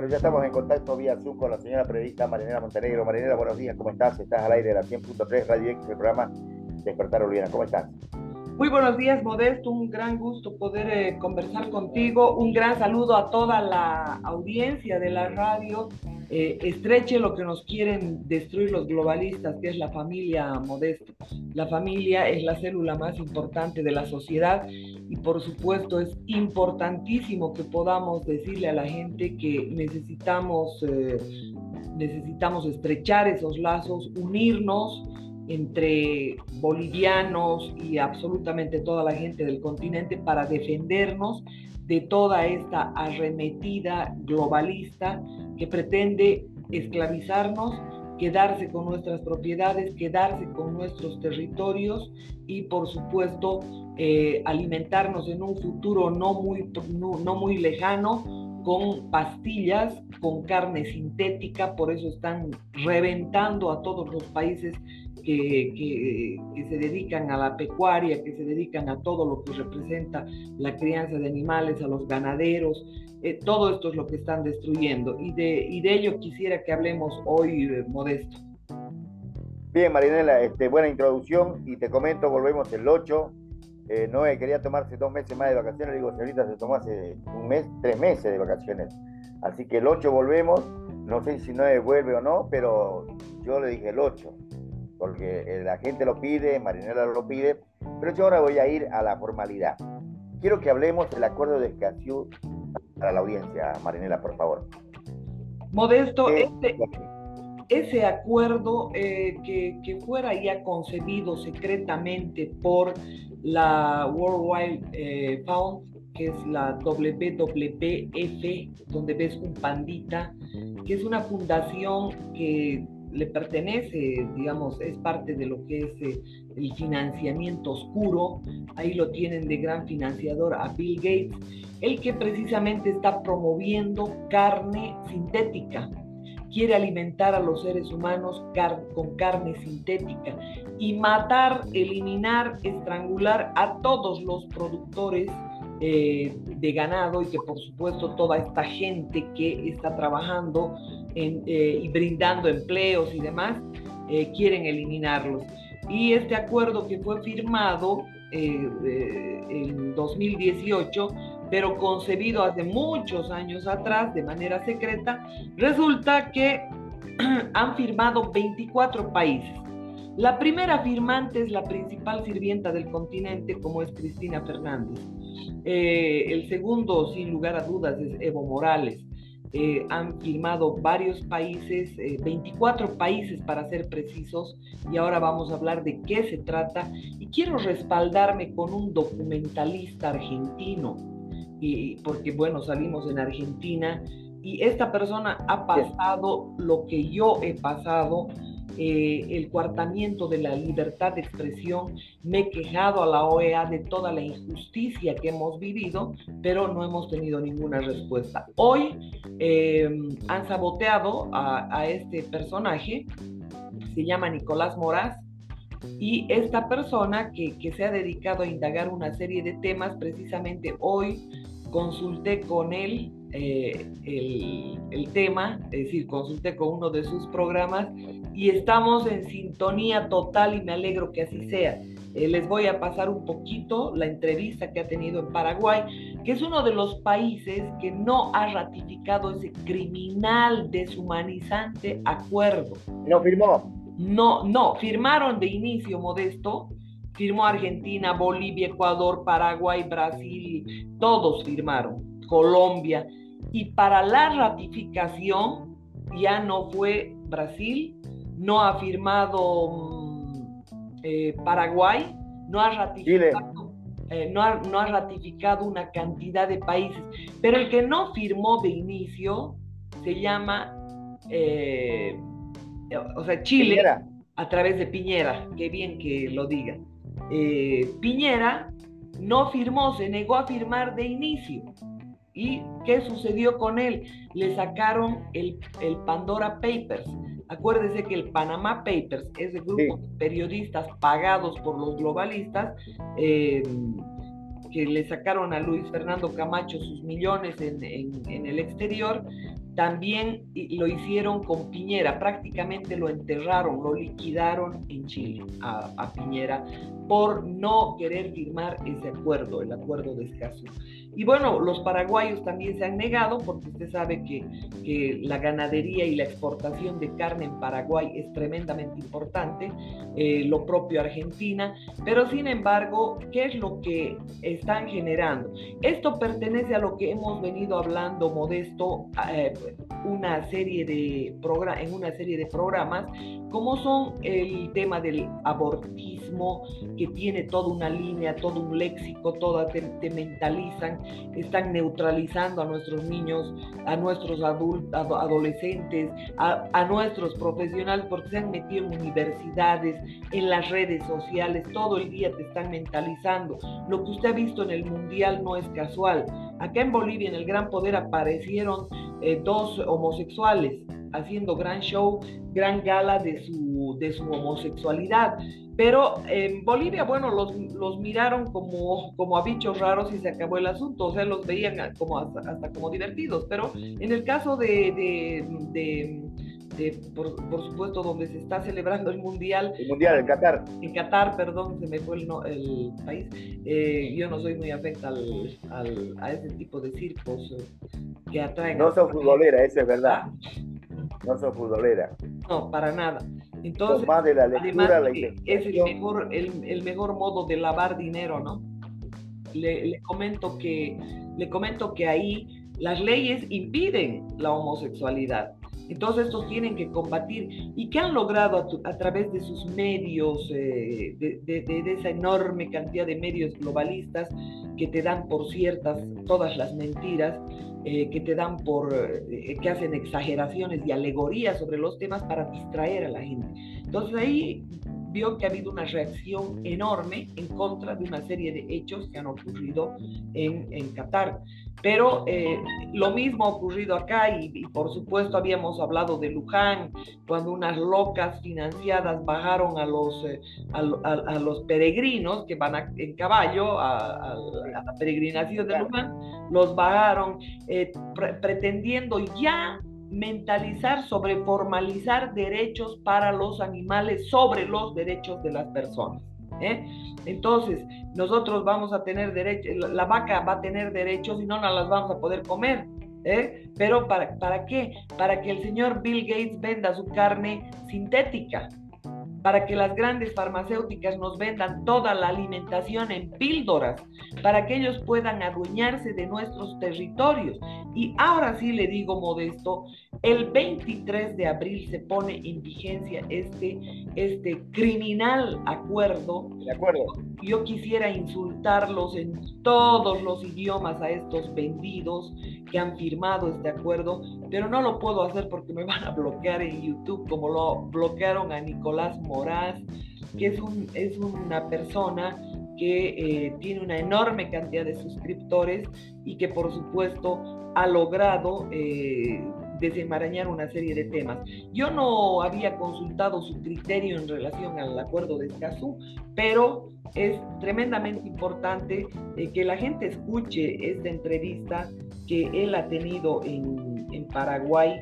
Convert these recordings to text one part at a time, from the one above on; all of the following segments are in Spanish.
Bueno, ya estamos en contacto vía Zoom con la señora periodista Marinela Montenegro. Marinela, buenos días, ¿cómo estás? Estás al aire de la 100.3 Radio X, el programa Despertar Oliana. ¿Cómo estás? Muy buenos días, Modesto. Un gran gusto poder eh, conversar contigo. Un gran saludo a toda la audiencia de la radio. Eh, estreche lo que nos quieren destruir los globalistas, que es la familia Modesto. La familia es la célula más importante de la sociedad y por supuesto es importantísimo que podamos decirle a la gente que necesitamos, eh, necesitamos estrechar esos lazos, unirnos entre bolivianos y absolutamente toda la gente del continente para defendernos de toda esta arremetida globalista que pretende esclavizarnos quedarse con nuestras propiedades, quedarse con nuestros territorios y por supuesto eh, alimentarnos en un futuro no muy, no, muy lejano con pastillas, con carne sintética, por eso están reventando a todos los países que, se dedican a la pecuaria, que se dedican a todo lo que representa la crianza de animales, a los ganaderos, eh, todo esto es lo que están destruyendo y de, y ello quisiera que hablemos hoy, eh, Modesto. Bien, Marinela, este, buena introducción y te comento, volvemos el 8. Eh, Noé quería tomarse dos meses más de vacaciones, digo, señorita se tomó hace un mes, tres meses de vacaciones. Así que el 8 volvemos, no sé si Noé vuelve o no, pero yo le dije el 8, porque la gente lo pide, Marinela lo pide, pero yo ahora voy a ir a la formalidad. Quiero que hablemos del acuerdo de Escazú para la audiencia, Marinela, por favor. Modesto, este, ese acuerdo eh, que, que, fuera ya concebido secretamente por la World Wide eh, que es la WWF, donde ves un pandita, que es una fundación que le pertenece, digamos, es parte de lo que es eh, el financiamiento oscuro. Ahí lo tienen de gran financiador a Bill Gates, el que precisamente está promoviendo carne sintética. Quiere alimentar a los seres humanos con carne sintética y matar, eliminar, estrangular a todos los productores eh, de ganado y que por supuesto toda esta gente que está trabajando eh, y brindando empleos y demás, eh, quieren eliminarlos. Y este acuerdo que fue firmado eh, en 2018, pero concebido hace muchos años atrás de manera secreta, resulta que han firmado 24 países. La primera firmante es la principal sirvienta del continente, como es Cristina Fernández. el segundo, sin lugar a dudas, es Evo Morales. Eh, han firmado varios países, 24 eh, países para ser precisos, y ahora vamos a hablar de qué se trata. Y quiero respaldarme con un documentalista argentino, y, porque bueno, salimos en Argentina, y esta persona ha pasado lo que yo he pasado eh, el coartamiento de la libertad de expresión, me he quejado a la OEA de toda la injusticia que hemos vivido, pero no hemos tenido ninguna respuesta. Hoy em, han saboteado a, este personaje, se llama Nicolás Moraz, y esta persona que, que, se ha dedicado a indagar una serie de temas, precisamente hoy consulté con él eh, el, tema, es decir, consulté con uno de sus programas y estamos en sintonía total y me alegro que así sea. Eh, les voy a pasar un poquito la entrevista que ha tenido en Paraguay, que es uno de los países que no ha ratificado ese criminal deshumanizante acuerdo. ¿No firmó? No, no, firmaron de inicio modesto, firmó Argentina, Bolivia, Ecuador, Paraguay, Brasil, todos firmaron, Colombia, y para la ratificación ya no fue Brasil, no ha firmado mm, eh, Paraguay, no ha ratificado. Eh, no, ha, no, ha, ratificado una cantidad de países, pero el que no firmó de inicio se llama, eh, o sea, Chile, a través de Piñera, qué bien que lo diga. Piñera no firmó, se negó a firmar de inicio. ¿Y qué sucedió con él? Le sacaron el, Pandora Papers. Acuérdese que el Panama Papers es el grupo de periodistas pagados por los globalistas eh, que le sacaron a Luis Fernando Camacho sus millones en, el exterior también lo hicieron con Piñera, prácticamente lo enterraron, lo liquidaron en Chile a, Piñera por no querer firmar ese acuerdo, el acuerdo de Escazú. Y bueno, los paraguayos también se han negado porque usted sabe que, que la ganadería y la exportación de carne en Paraguay es tremendamente importante, eh, lo propio Argentina, pero sin embargo, ¿qué es lo que están generando? Esto pertenece a lo que hemos venido hablando, Modesto, eh, una serie de en una serie de programas, como son el tema del abortismo, que tiene toda una línea, todo un léxico, todo te mentalizan están neutralizando a nuestros niños, a nuestros adultos, adolescentes, a, nuestros profesionales, porque se han metido en universidades, en las redes sociales, todo el día te están mentalizando. Lo que usted ha visto en el Mundial no es casual. Acá en Bolivia, en el Gran Poder, aparecieron eh, dos homosexuales haciendo gran show, gran gala de su, de su homosexualidad. Pero en Bolivia, bueno, los, los miraron como, como a bichos raros y se acabó el asunto, o sea, los veían como hasta, como divertidos. Pero en el caso de, de, por, por, supuesto, donde se está celebrando el Mundial. El Mundial, en Qatar. En Qatar, perdón, se me fue el, el país. Eh, yo no soy muy afecta al, al, a ese tipo de circos eh, que atraen. No son futbolera, eso es verdad. Ah. No son futbolera. No, para nada. Entonces, de la lectura, es el mejor, el, mejor modo de lavar dinero, ¿no? Le, comento que, le comento que ahí las leyes impiden la homosexualidad. Entonces estos tienen que combatir. ¿Y qué han logrado a, través de sus medios, eh, de, esa enorme cantidad de medios globalistas que te dan por ciertas todas las mentiras? Eh, que te dan por, eh, que hacen exageraciones y alegorías sobre los temas para distraer a la gente. Entonces ahí vio que ha habido una reacción enorme en contra de una serie de hechos que han ocurrido en, en Qatar. Pero eh, lo mismo ha ocurrido acá y, por supuesto habíamos hablado de Luján, cuando unas locas financiadas bajaron a los, eh, a, los peregrinos que van en caballo a, la peregrinación de Luján, los bajaron eh, pretendiendo ya mentalizar sobre formalizar derechos para los animales sobre los derechos de las personas. ¿eh? Entonces, nosotros vamos a tener derechos, la, vaca va a tener derechos y no nos las vamos a poder comer. ¿eh? Pero ¿para, ¿para qué? Para que el señor Bill Gates venda su carne sintética para que las grandes farmacéuticas nos vendan toda la alimentación en píldoras, para que ellos puedan adueñarse de nuestros territorios. Y ahora sí le digo modesto, el 23 de abril se pone en vigencia este, este criminal acuerdo. De acuerdo. Yo quisiera insultarlos en todos los idiomas a estos vendidos que han firmado este acuerdo, pero no lo puedo hacer porque me van a bloquear en YouTube como lo bloquearon a Nicolás Moraz, que es, un, es una persona que eh, tiene una enorme cantidad de suscriptores y que por supuesto ha logrado eh, desenmarañar una serie de temas. Yo no había consultado su criterio en relación al acuerdo de Escazú, pero es tremendamente importante eh, que la gente escuche esta entrevista que él ha tenido en, en Paraguay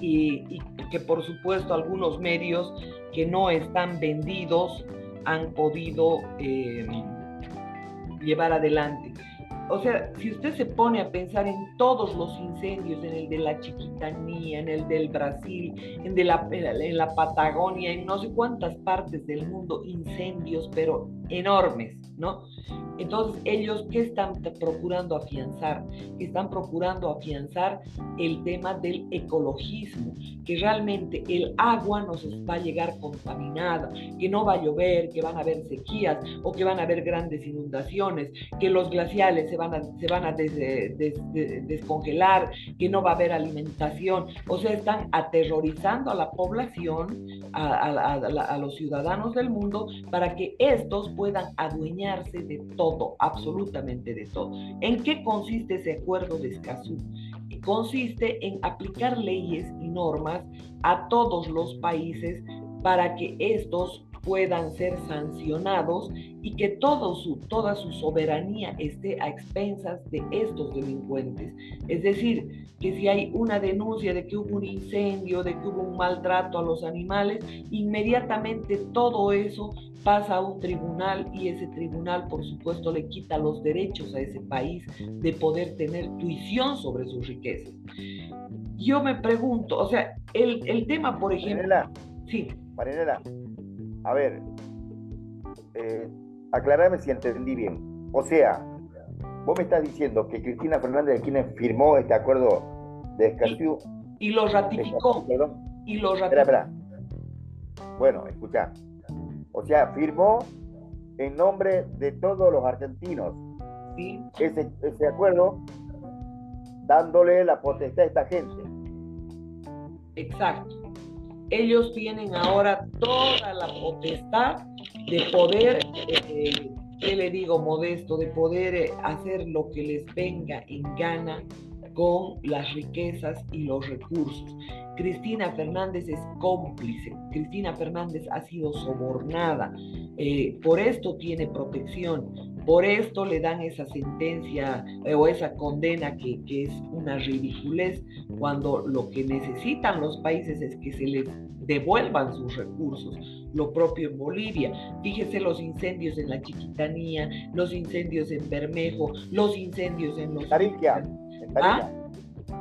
y, que por supuesto algunos medios que no están vendidos han podido eh, llevar adelante. O sea, si usted se pone a pensar en todos los incendios, en el de la Chiquitanía, en el del Brasil, en, de la, en la Patagonia, en no sé cuántas partes del mundo, incendios, pero enormes, ¿no? Entonces, ellos, ¿qué están procurando afianzar? Están procurando afianzar el tema del ecologismo, que realmente el agua nos va a llegar contaminada, que no va a llover, que van a haber sequías o que van a haber grandes inundaciones, que los glaciales se van a, se van a descongelar, que no va a haber alimentación. O sea, están aterrorizando a la población, a, a los ciudadanos del mundo, para que estos puedan adueñarse de todo, absolutamente de todo. ¿En qué consiste ese acuerdo de Escazú? Consiste en aplicar leyes y normas a todos los países para que estos puedan ser sancionados y que todo su, toda su soberanía esté a expensas de estos delincuentes. Es decir, que si hay una denuncia de que hubo un incendio, de que hubo un maltrato a los animales, inmediatamente todo eso pasa a un tribunal y ese tribunal, por supuesto, le quita los derechos a ese país de poder tener tuición sobre sus riquezas. Yo me pregunto, o sea, el, el tema, por ejemplo... sí. Marinela, a ver, eh, aclarame si entendí bien. O sea, vos me estás diciendo que Cristina Fernández de Kirchner firmó este acuerdo de Escazú. Y, lo ratificó. Y lo ratificó. Espera, espera. Bueno, escucha. O sea, firmó en nombre de todos los argentinos ¿Sí? ese, ese acuerdo dándole la potestad a esta gente. Exacto. Ellos tienen ahora toda la potestad de poder, eh, ¿qué le digo modesto? De poder eh, hacer lo que les venga en gana con las riquezas y los recursos. Cristina Fernández es cómplice, Cristina Fernández ha sido sobornada, eh, por esto tiene protección, por esto le dan esa sentencia eh, o esa condena que, que, es una ridiculez cuando lo que necesitan los países es que se les devuelvan sus recursos. Lo propio en Bolivia. Fíjese los incendios en la Chiquitanía, los incendios en Bermejo, los incendios en los... Tariquia, en ¿Ah?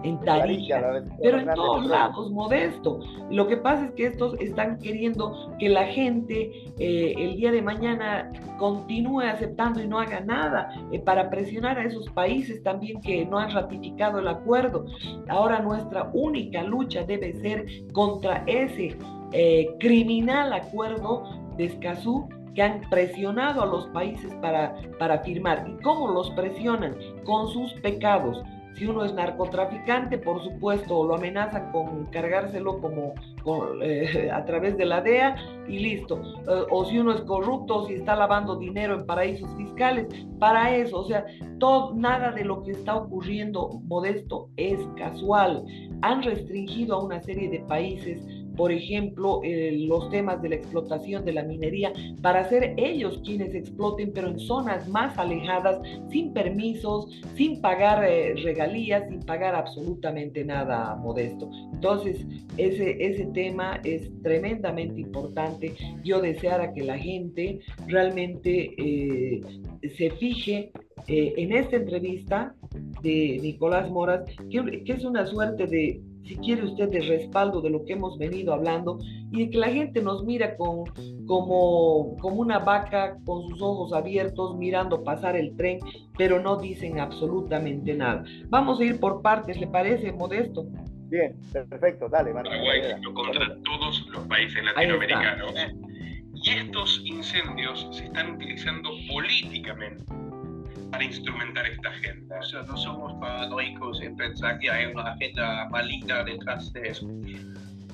en Tarija, pero en todos lados, modesto. Lo que pasa es que estos están queriendo que la gente eh, el día de mañana continúe aceptando y no haga nada eh, para presionar a esos países también que no han ratificado el acuerdo. Ahora nuestra única lucha debe ser contra ese eh, criminal acuerdo de Escazú que han presionado a los países para, para firmar. ¿Y cómo los presionan? Con sus pecados si uno es narcotraficante, por supuesto, lo amenazan con cargárselo como eh, a través de la DEA y listo. Eh, o si uno es corrupto, si está lavando dinero en paraísos fiscales, para eso, o sea, todo, nada de lo que está ocurriendo, modesto, es casual. Han restringido a una serie de países por ejemplo, eh, los temas de la explotación de la minería, para ser ellos quienes exploten, pero en zonas más alejadas, sin permisos, sin pagar eh, regalías, sin pagar absolutamente nada modesto. Entonces, ese, ese tema es tremendamente importante. Yo deseara que la gente realmente eh, se fije en esta entrevista de Nicolás Moras, que, que es una suerte de si quiere usted, de respaldo de lo que hemos venido hablando y de que la gente nos mira con, como, como una vaca con sus ojos abiertos mirando pasar el tren, pero no dicen absolutamente nada. Vamos a ir por partes, ¿le parece, Modesto? Bien, perfecto, dale. Paraguay contra todos los países latinoamericanos. Y estos incendios se están utilizando políticamente para instrumentar esta agenda. O sea, no somos paranoicos en pensar que hay una agenda maligna detrás de eso.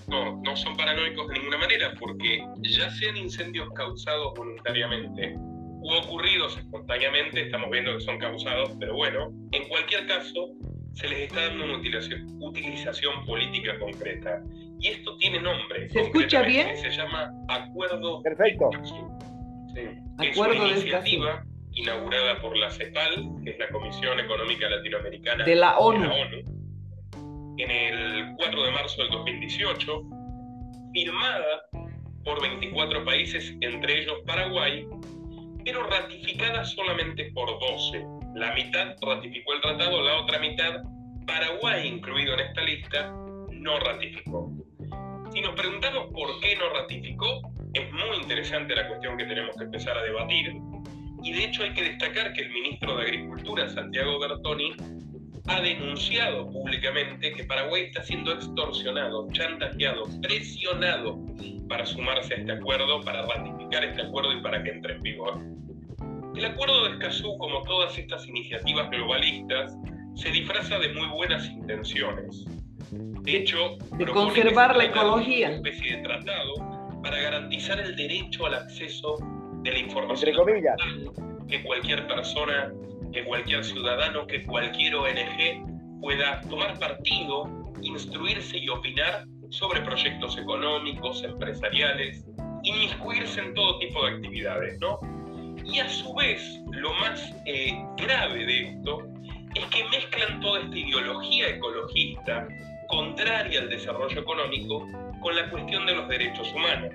No, no son paranoicos de ninguna manera, porque ya sean incendios causados voluntariamente u ocurridos espontáneamente, estamos viendo que son causados, pero bueno, en cualquier caso, se les está dando una utilización, utilización política concreta. Y esto tiene nombre. ¿Se escucha bien? Se llama Acuerdo Perfecto. Sí. Acuerdo es una iniciativa inaugurada por la CEPAL, que es la Comisión Económica Latinoamericana de la ONU, en el 4 de marzo del 2018, firmada por 24 países, entre ellos Paraguay, pero ratificada solamente por 12. La mitad ratificó el tratado, la otra mitad, Paraguay incluido en esta lista, no ratificó. Si nos preguntamos por qué no ratificó, es muy interesante la cuestión que tenemos que empezar a debatir, y de hecho hay que destacar que el ministro de Agricultura, Santiago Bertoni, ha denunciado públicamente que Paraguay está siendo extorsionado, chantajeado, presionado para sumarse a este acuerdo, para ratificar este acuerdo y para que entre en vigor. El acuerdo de Escazú, como todas estas iniciativas globalistas, se disfraza de muy buenas intenciones. De hecho, de conservar la ecología. Una especie de tratado para garantizar el derecho al acceso de la información. Entre comillas. Que cualquier persona, que cualquier ciudadano, que cualquier ONG pueda tomar partido, instruirse y opinar sobre proyectos económicos, empresariales, inmiscuirse en todo tipo de actividades, ¿no? Y a su vez, lo más eh, grave de esto es que mezclan toda esta ideología ecologista contraria al desarrollo económico con la cuestión de los derechos humanos.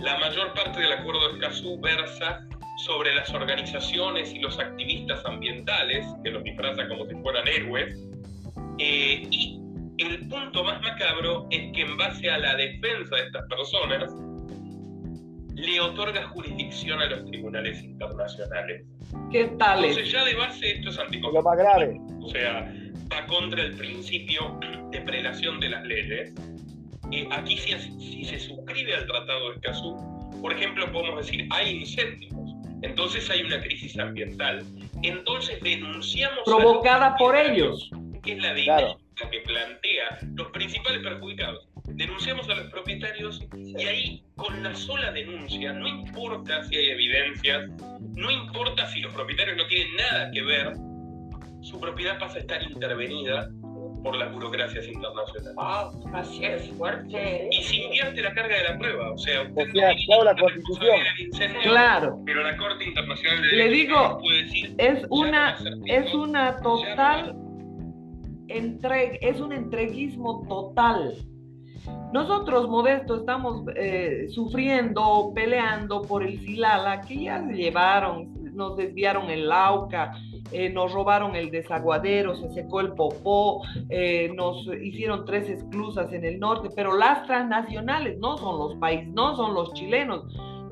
La mayor parte del acuerdo de Escazú versa sobre las organizaciones y los activistas ambientales, que los disfraza como si fueran héroes, eh, y el punto más macabro es que en base a la defensa de estas personas, le otorga jurisdicción a los tribunales internacionales. ¿Qué tal? Entonces ya de base esto es anticonstitucional. Lo más grave. O sea, va contra el principio de prelación de las leyes. Eh, aquí si, si, se suscribe al Tratado de Escazú, por ejemplo, podemos decir, hay incendios, entonces hay una crisis ambiental. Entonces denunciamos... Provocada por ellos. Que es la de que plantea los principales perjudicados. Denunciamos a los propietarios y ahí con la sola denuncia, no importa si hay evidencias, no importa si los propietarios no tienen nada que ver, su propiedad pasa a estar intervenida por las burocracias internacionales. Wow, así es fuerte. Y se invierte la carga de la prueba, o sea, usted o la constitución. claro. Pero la Corte Internacional de Le digo, puede decir, es una, es una total entrega, es un entreguismo total. Nosotros, Modesto, estamos eh, sufriendo, peleando por el Silala, que ya se llevaron, nos desviaron el Lauca, eh, nos robaron el desaguadero, se secó el popó, eh, nos hicieron tres esclusas en el norte, pero las transnacionales no son los países, no son los chilenos.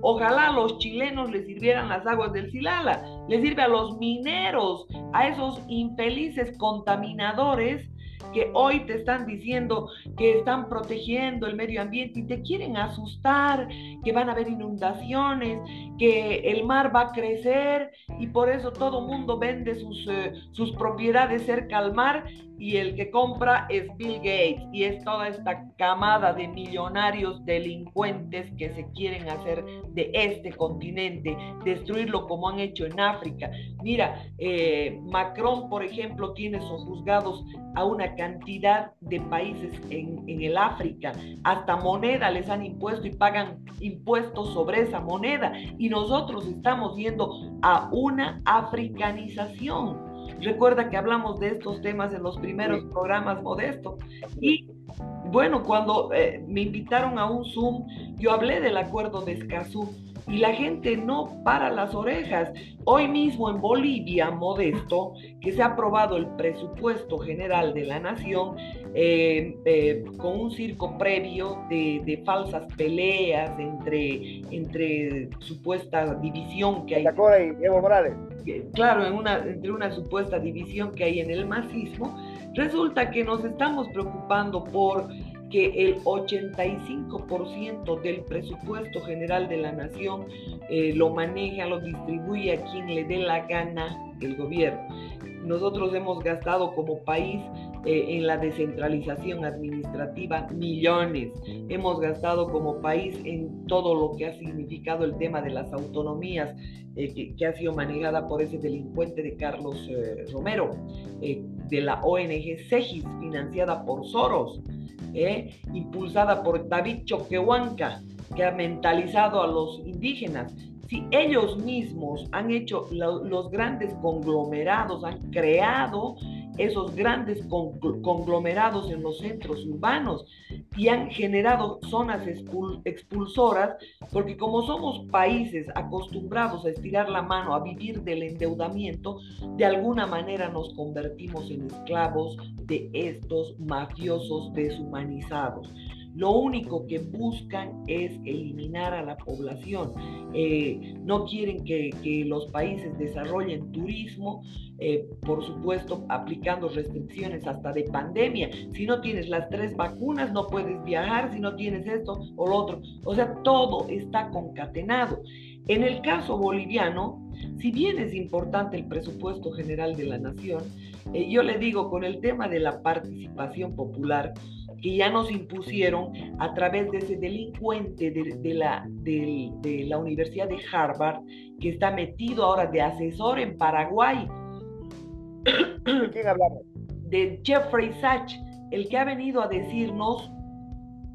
Ojalá a los chilenos les sirvieran las aguas del Silala, les sirve a los mineros, a esos infelices contaminadores que hoy te están diciendo que están protegiendo el medio ambiente y te quieren asustar, que van a haber inundaciones, que el mar va a crecer y por eso todo mundo vende sus, eh, sus propiedades cerca al mar y el que compra es Bill Gates y es toda esta camada de millonarios delincuentes que se quieren hacer de este continente, destruirlo como han hecho en África. Mira, eh, Macron, por ejemplo, tiene sojuzgados a una cantidad de países en, el África, hasta moneda les han impuesto y pagan impuestos sobre esa moneda. Y nosotros estamos yendo a una africanización Recuerda que hablamos de estos temas en los primeros programas Modesto. Y bueno, cuando eh, me invitaron a un Zoom, yo hablé del acuerdo de Escazú y la gente no para las orejas. Hoy mismo en Bolivia, modesto, que se ha aprobado el presupuesto general de la nación eh, eh, con un circo previo de, falsas peleas entre, entre supuesta división que hay. y Evo Morales. Claro, en una, entre una supuesta división que hay en el masismo, resulta que nos estamos preocupando por que el 85% del presupuesto general de la nación eh, lo maneja, lo distribuye a quien le dé la gana el gobierno. Nosotros hemos gastado como país eh, en la descentralización administrativa millones. Hemos gastado como país en todo lo que ha significado el tema de las autonomías, eh, que, ha sido manejada por ese delincuente de Carlos Romero, de la ONG CEGIS, financiada por Soros. ¿Eh? impulsada por David Choquehuanca, que ha mentalizado a los indígenas. Si ellos mismos han hecho los grandes conglomerados, han creado esos grandes conglomerados en los centros urbanos y han generado zonas expulsoras, porque como somos países acostumbrados a estirar la mano, a vivir del endeudamiento, de alguna manera nos convertimos en esclavos de estos mafiosos deshumanizados. Lo único que buscan es eliminar a la población. Eh, no quieren que, los países desarrollen turismo, eh, por supuesto, aplicando restricciones hasta de pandemia. Si no tienes las tres vacunas, no puedes viajar, si no tienes esto o lo otro. O sea, todo está concatenado. En el caso boliviano, si bien es importante el presupuesto general de la nación, eh, yo le digo con el tema de la participación popular, que ya nos impusieron a través de ese delincuente de, la, de, la Universidad de Harvard, que está metido ahora de asesor en Paraguay. ¿De quién hablamos? De Jeffrey Sachs, el que ha venido a decirnos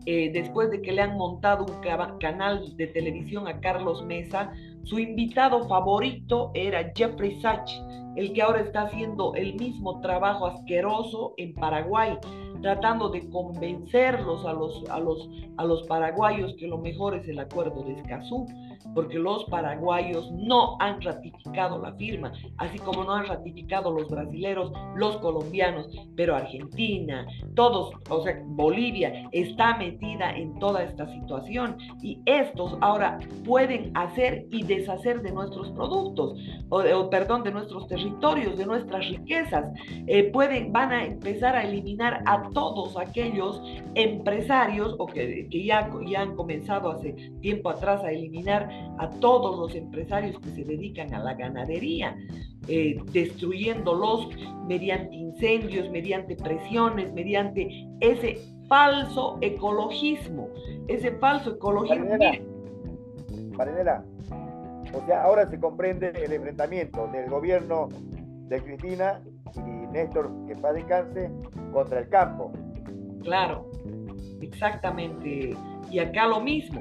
eh, después de que le han montado un canal de televisión a Carlos Mesa, su invitado favorito era Jeffrey Sachs, el que ahora está haciendo el mismo trabajo asqueroso en Paraguay, tratando de convencerlos a los, a los, a los paraguayos que lo mejor es el acuerdo de Escazú porque los paraguayos no han ratificado la firma, así como no han ratificado los brasileros, los colombianos, pero Argentina, todos, o sea, Bolivia está metida en toda esta situación y estos ahora pueden hacer y deshacer de nuestros productos, o, perdón, de nuestros territorios, de nuestras riquezas, eh, pueden, van a empezar a eliminar a todos aquellos empresarios o que, que ya, ya han comenzado hace tiempo atrás a eliminar a todos los empresarios que se dedican a la ganadería, eh, destruyéndolos mediante incendios, mediante presiones, mediante ese falso ecologismo, ese falso ecologismo. O sea, ahora se comprende el enfrentamiento del gobierno de Cristina y Néstor, que paz descanse, contra el campo. Claro, exactamente. Y acá lo mismo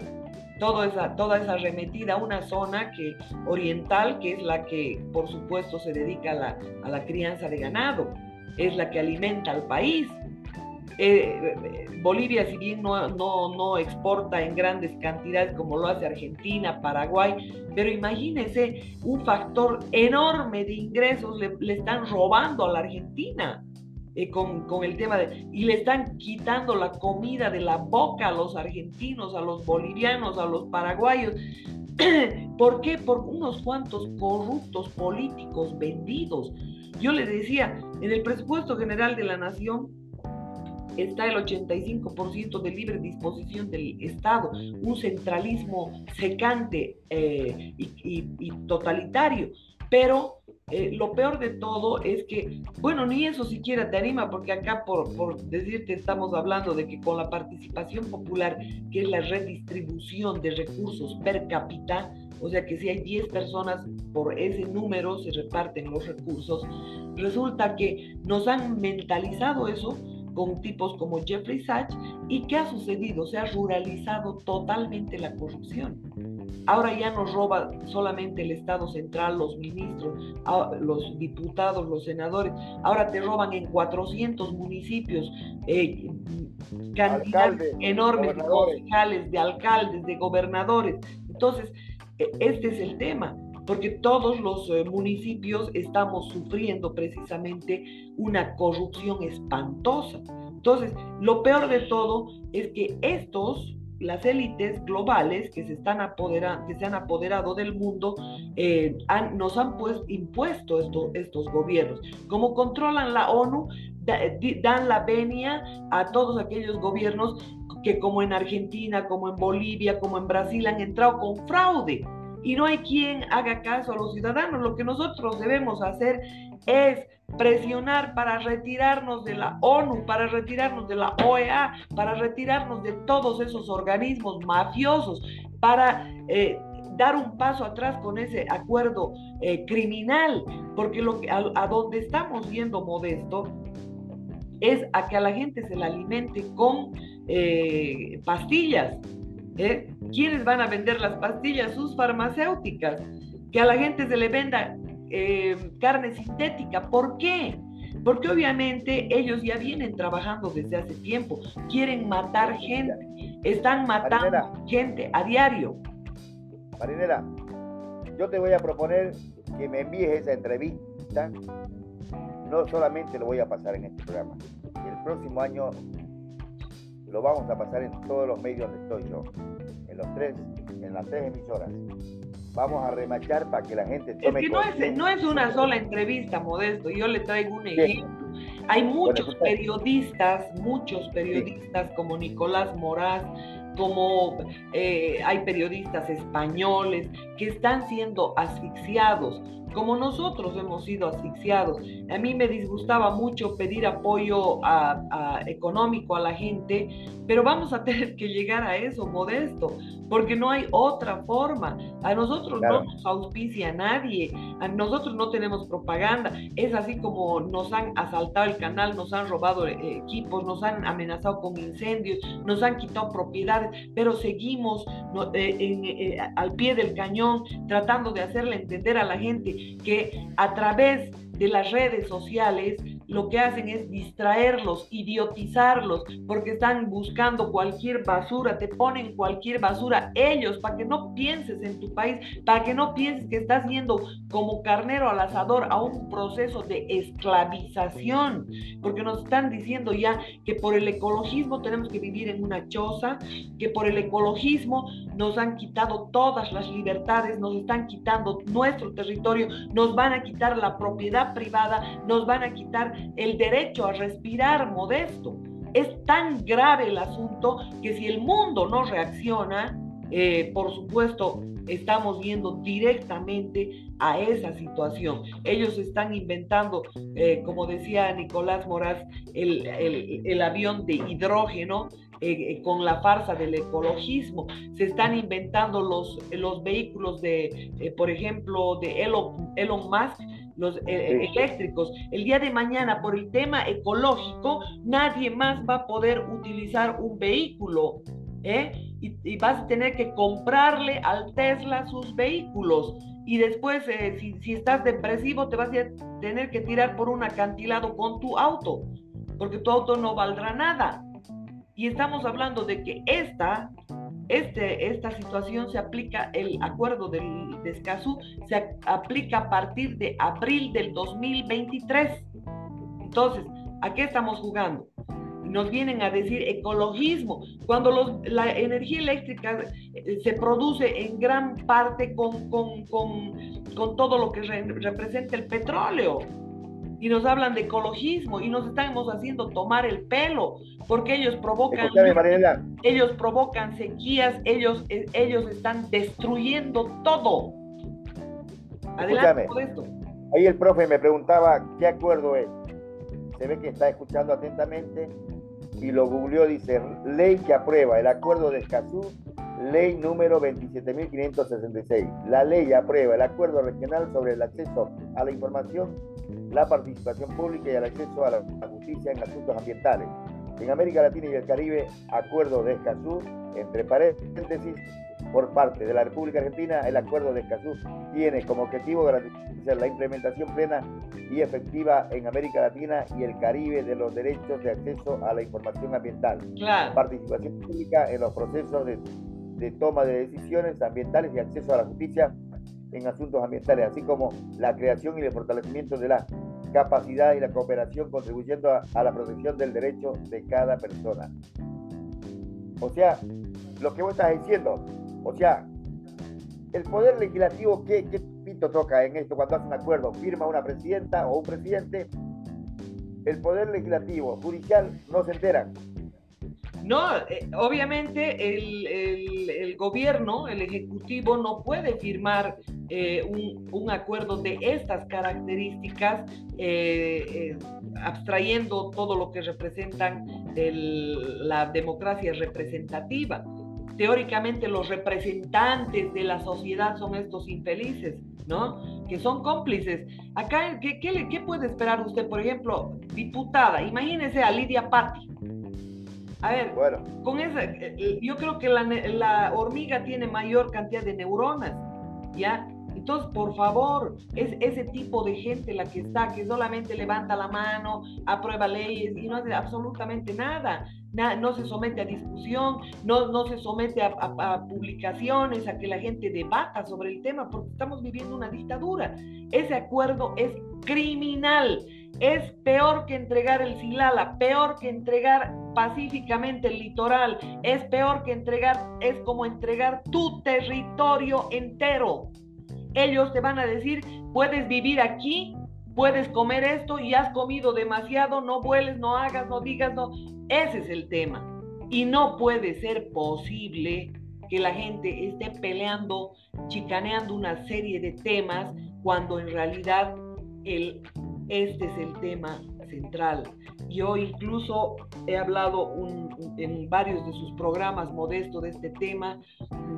toda esa, toda esa remetida a una zona que, oriental, que es la que, por supuesto, se dedica a la, a la crianza de ganado, es la que alimenta al país. Eh, Bolivia, si bien no, no, no, exporta en grandes cantidades como lo hace Argentina, Paraguay, pero imagínense un factor enorme de ingresos le, le están robando a la Argentina. Eh, con, el tema de... Y le están quitando la comida de la boca a los argentinos, a los bolivianos, a los paraguayos. ¿Por qué? Por unos cuantos corruptos políticos vendidos. Yo le decía, en el presupuesto general de la nación está el 85% de libre disposición del Estado, un centralismo secante eh, y totalitario, pero eh, lo peor de todo es que, bueno, ni eso siquiera te anima, porque acá por, por decirte estamos hablando de que con la participación popular, que es la redistribución de recursos per cápita, o sea que si hay 10 personas por ese número se reparten los recursos, resulta que nos han mentalizado eso con tipos como Jeffrey Sachs y ¿qué ha sucedido? Se ha ruralizado totalmente la corrupción. Ahora ya nos roba solamente el Estado central, los ministros, los diputados, los senadores. Ahora te roban en 400 municipios eh, cantidades enormes de concejales, de alcaldes, de gobernadores. Entonces, e, este es el tema porque todos los eh, municipios estamos sufriendo precisamente una corrupción espantosa. Entonces, lo peor de todo es que estos las élites globales que se, están que se han apoderado del mundo eh, nos han pues, impuesto estos gobiernos. Como controlan la ONU, dan la venia a todos aquellos gobiernos que como en Argentina, como en Bolivia, como en Brasil han entrado con fraude. Y no hay quien haga caso a los ciudadanos. Lo que nosotros debemos hacer es presionar para retirarnos de la ONU, para retirarnos de la OEA, para retirarnos de todos esos organismos mafiosos, para eh, dar un paso atrás con ese acuerdo eh, criminal, porque lo que, a, donde estamos yendo modesto es a que a la gente se la alimente con eh, pastillas. ¿Quiénes van a vender las pastillas? Sus farmacéuticas. Que a la gente se le venda eh, carne sintética. ¿Por qué? Porque obviamente ellos ya vienen trabajando desde hace tiempo, quieren matar gente, están matando gente a diario. Marinela, yo te voy a proponer que me envíes esa entrevista. No solamente lo voy a pasar en este programa, el próximo año lo vamos a pasar en todos los medios donde estoy yo, en los tres, en las tres emisoras. Vamos a remachar para que la gente tome Es que no es, no es, una sola entrevista, Modesto, yo le traigo un ejemplo. Hay muchos periodistas, muchos periodistas como Nicolás Moraz, como eh, hay periodistas españoles que están siendo asfixiados como nosotros hemos sido asfixiados. A mí me disgustaba mucho pedir apoyo económico a la gente, pero vamos a tener que llegar a eso, modesto, porque no hay otra forma. A nosotros no nos auspicia nadie, a nosotros no tenemos propaganda. Es así como nos han asaltado el canal, nos han robado eh, equipos, nos han amenazado con incendios, nos han quitado propiedades, pero seguimos eh, eh, al pie del cañón tratando de hacerle entender a la gente que a través de las redes sociales lo que hacen es distraerlos, idiotizarlos, porque están buscando cualquier basura, te ponen cualquier basura ellos para que no pienses en tu país, para que no pienses que estás yendo como carnero al asador a un proceso de esclavización, porque nos están diciendo ya que por el ecologismo tenemos que vivir en una choza, que por el ecologismo nos han quitado todas las libertades, nos están quitando nuestro territorio, nos van a quitar la propiedad privada, nos van a quitar el derecho a respirar modesto. Es tan grave el asunto que si el mundo no reacciona, eh, por supuesto, estamos yendo directamente a esa situación. Ellos están inventando, eh, como decía Nicolás Moraz, el, avión de hidrógeno eh, con la farsa del ecologismo. Se están inventando los, los vehículos de, por ejemplo, de Elon, Elon Musk, los eh, eh, eléctricos. El día de mañana, por el tema ecológico, nadie más va a poder utilizar un vehículo. ¿eh? Y, vas a tener que comprarle al Tesla sus vehículos. Y después, si, si estás depresivo, te vas a tener que tirar por un acantilado con tu auto, porque tu auto no valdrá nada. Y estamos hablando de que esta este, esta situación se aplica, el acuerdo del, de Escazú se aplica a partir de abril del 2023. Entonces, ¿a qué estamos jugando? Nos vienen a decir ecologismo, cuando los, la energía eléctrica eh, se produce en gran parte con, con, con, con todo lo que representa el petróleo y nos hablan de ecologismo y nos estamos haciendo tomar el pelo porque ellos provocan ellos provocan sequías ellos eh, ellos están destruyendo todo. Adelante por esto. Ahí el profe me preguntaba qué acuerdo es. Se ve que está escuchando atentamente y lo googleó dice ley que aprueba el acuerdo de Escazú ley número 27.566 la ley aprueba el acuerdo regional sobre el acceso a la información la participación pública y el acceso a la justicia en asuntos ambientales. En América Latina y el Caribe, acuerdo de Escazú, entre paréntesis, por parte de la República Argentina, el acuerdo de Escazú tiene como objetivo garantizar la implementación plena y efectiva en América Latina y el Caribe de los derechos de acceso a la información ambiental, participación pública en los procesos de, de toma de decisiones ambientales y acceso a la justicia en asuntos ambientales, así como la creación y el fortalecimiento de la capacidad y la cooperación contribuyendo a, la protección del derecho de cada persona. O sea, lo que vos estás diciendo, o sea, el poder legislativo, ¿qué, qué pito toca en esto cuando hace un acuerdo? Firma una presidenta o un presidente. El poder legislativo, judicial, no se enteran. No, eh, obviamente el, gobierno, el ejecutivo no puede firmar eh, un, acuerdo de estas características eh, abstrayendo todo lo que representan la democracia representativa. Teóricamente los representantes de la sociedad son estos infelices, ¿no? Que son cómplices. Acá, ¿qué, qué, puede esperar usted, por ejemplo, diputada? Imagínese a Lidia Patti a ver, con esa, eh, eh, yo creo que la, hormiga tiene mayor cantidad de neuronas, ¿ya? Entonces, por favor, es ese tipo de gente la que está, que solamente levanta la mano, aprueba leyes y no hace absolutamente nada. no se somete a discusión, no, no se somete a, a, publicaciones, a que la gente debata sobre el tema, porque estamos viviendo una dictadura. Ese acuerdo es criminal es peor que entregar el Silala, peor que entregar pacíficamente el litoral, es peor que entregar, es como entregar tu territorio entero. Ellos te van a decir, puedes vivir aquí, puedes comer esto y has comido demasiado, no vueles, no hagas, no digas, no. Ese es el tema. Y no puede ser posible que la gente esté peleando, chicaneando una serie de temas cuando en realidad el, este es el tema central. Yo incluso he hablado en varios de sus programas modestos de este tema.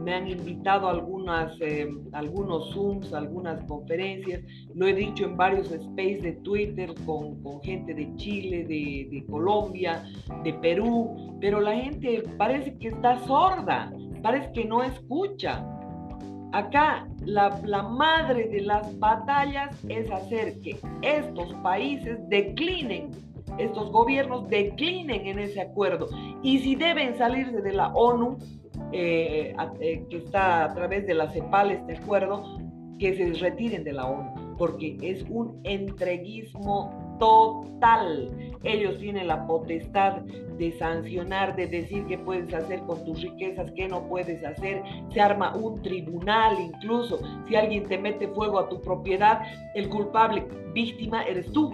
Me han invitado a algunas, eh, algunos Zooms, algunas conferencias. Lo he dicho en varios spaces de Twitter con, gente de Chile, de, de Colombia, de Perú. Pero la gente parece que está sorda, parece que no escucha. Acá la, madre de las batallas es hacer que estos países declinen estos gobiernos declinen en ese acuerdo. Y si deben salirse de la ONU, eh, eh, que está a través de la CEPAL este acuerdo, que se retiren de la ONU, porque es un entreguismo total. Ellos tienen la potestad de sancionar, de decir qué puedes hacer con tus riquezas, qué no puedes hacer. Se arma un tribunal incluso. Si alguien te mete fuego a tu propiedad, el culpable víctima eres tú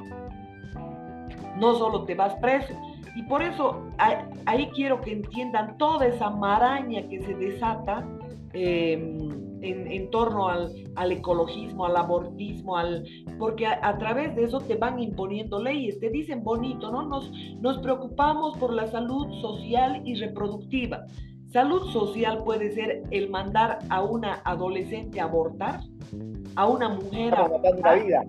no solo te vas preso. Y por eso ahí, quiero que entiendan toda esa maraña que se desata em, en, torno al, ecologismo, al abortismo, al, porque a, través de eso te van imponiendo leyes, te dicen bonito, ¿no? Nos, nos preocupamos por la salud social y reproductiva. Salud social puede ser el mandar a una adolescente a abortar, a una mujer a abortar, vida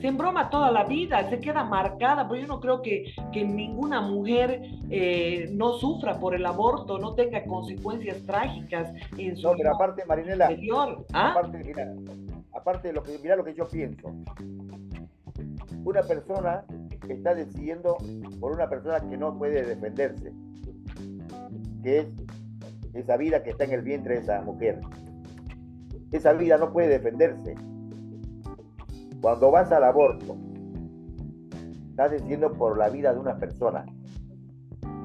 se embroma toda la vida, se queda marcada, pero yo no creo que, que ninguna mujer eh, no sufra por el aborto, no tenga consecuencias trágicas en su No, pero aparte, Marinela, ¿ah? aparte, aparte de lo que, mira lo que yo pienso. Una persona está decidiendo por una persona que no puede defenderse, que es esa vida que está en el vientre de esa mujer. Esa vida no puede defenderse cuando vas al aborto, estás diciendo por la vida de una persona.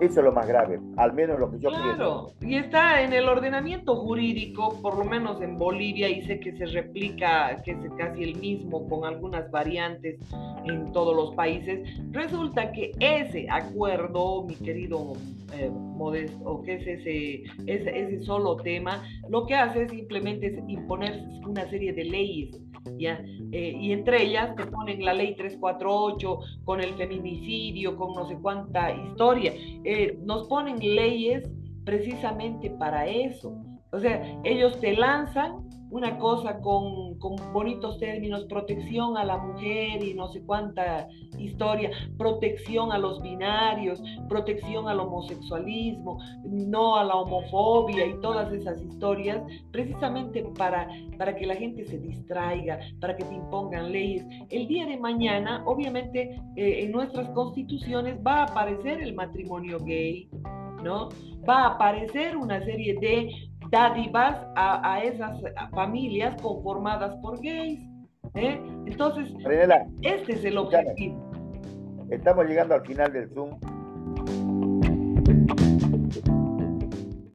Eso es lo más grave, al menos lo que yo claro, y está en el ordenamiento jurídico, por lo menos en Bolivia, y sé que se replica, que es casi el mismo con algunas variantes en todos los países. Resulta que ese acuerdo, mi querido eh, Modesto, que es ese, ese, solo tema, lo que hace simplemente es imponer una serie de leyes eh, y entre ellas te ponen la ley 348 con el feminicidio, con no sé cuánta historia. Nos ponen leyes precisamente para eso. O sea, ellos te lanzan una cosa con, con, bonitos términos, protección a la mujer y no sé cuánta historia, protección a los binarios, protección al homosexualismo, no a la homofobia y todas esas historias, precisamente para, para que la gente se distraiga, para que te impongan leyes. El día de mañana, obviamente, eh, en nuestras constituciones va a aparecer el matrimonio gay, ¿no? Va a aparecer una serie de dádivas a, a esas familias conformadas por gays. ¿eh? Entonces, este es el objetivo. Estamos llegando al final del Zoom.